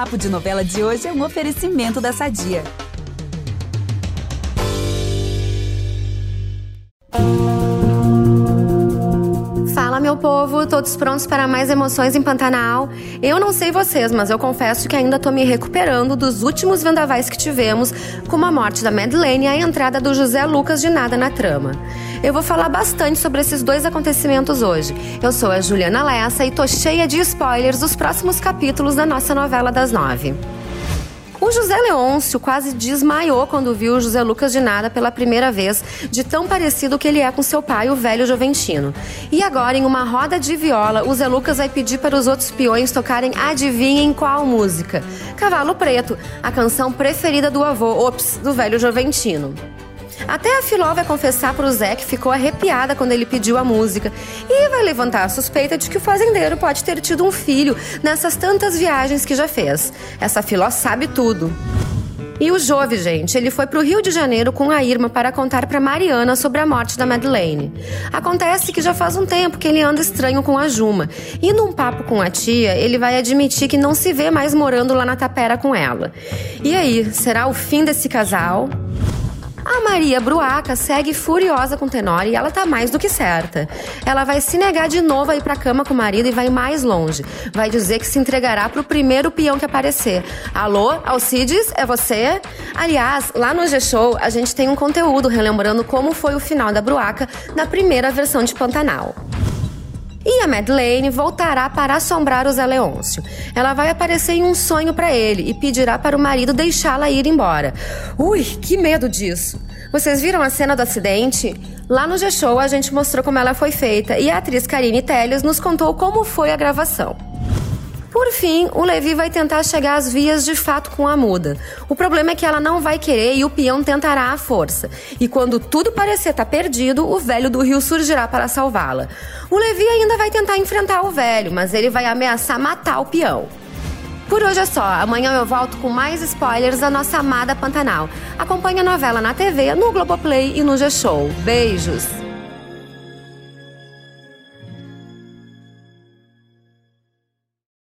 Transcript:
Papo de Novela de hoje é um oferecimento da Sadia. Fala, meu povo, todos prontos para mais emoções em Pantanal? Eu não sei vocês, mas eu confesso que ainda tô me recuperando dos últimos vendavais que tivemos, como a morte da Madeleine e a entrada do José Lucas de nada na trama. Eu vou falar bastante sobre esses dois acontecimentos hoje. Eu sou a Juliana Lessa e tô cheia de spoilers dos próximos capítulos da nossa novela das nove. O José Leôncio quase desmaiou quando viu o José Lucas de Nada pela primeira vez, de tão parecido que ele é com seu pai, o velho Joventino. E agora, em uma roda de viola, o Zé Lucas vai pedir para os outros peões tocarem adivinhem qual música. Cavalo Preto, a canção preferida do avô, ops, do velho Joventino. Até a Filó vai confessar pro Zé que ficou arrepiada quando ele pediu a música e vai levantar a suspeita de que o fazendeiro pode ter tido um filho nessas tantas viagens que já fez. Essa Filó sabe tudo. E o Jove, gente, ele foi pro Rio de Janeiro com a Irma para contar para Mariana sobre a morte da Madeleine. Acontece que já faz um tempo que ele anda estranho com a Juma. E num papo com a tia, ele vai admitir que não se vê mais morando lá na tapera com ela. E aí, será o fim desse casal? A Maria Bruaca segue furiosa com o Tenório e ela tá mais do que certa. Ela vai se negar de novo a ir pra cama com o marido e vai mais longe. Vai dizer que se entregará pro primeiro peão que aparecer. Alô, Alcides, é você? Aliás, lá no G-Show a gente tem um conteúdo relembrando como foi o final da Bruaca na primeira versão de Pantanal. E a Madeleine voltará para assombrar o Zé Leôncio. Ela vai aparecer em um sonho para ele e pedirá para o marido deixá-la ir embora. Ui, que medo disso! Vocês viram a cena do acidente? Lá no G-Show a gente mostrou como ela foi feita e a atriz Karine Telles nos contou como foi a gravação. Por fim, o Levi vai tentar chegar às vias de fato com a muda. O problema é que ela não vai querer e o peão tentará à força. E quando tudo parecer estar tá perdido, o velho do rio surgirá para salvá-la. O Levi ainda vai tentar enfrentar o velho, mas ele vai ameaçar matar o peão. Por hoje é só. Amanhã eu volto com mais spoilers da nossa amada Pantanal. Acompanhe a novela na TV, no Globoplay e no G-Show. Beijos!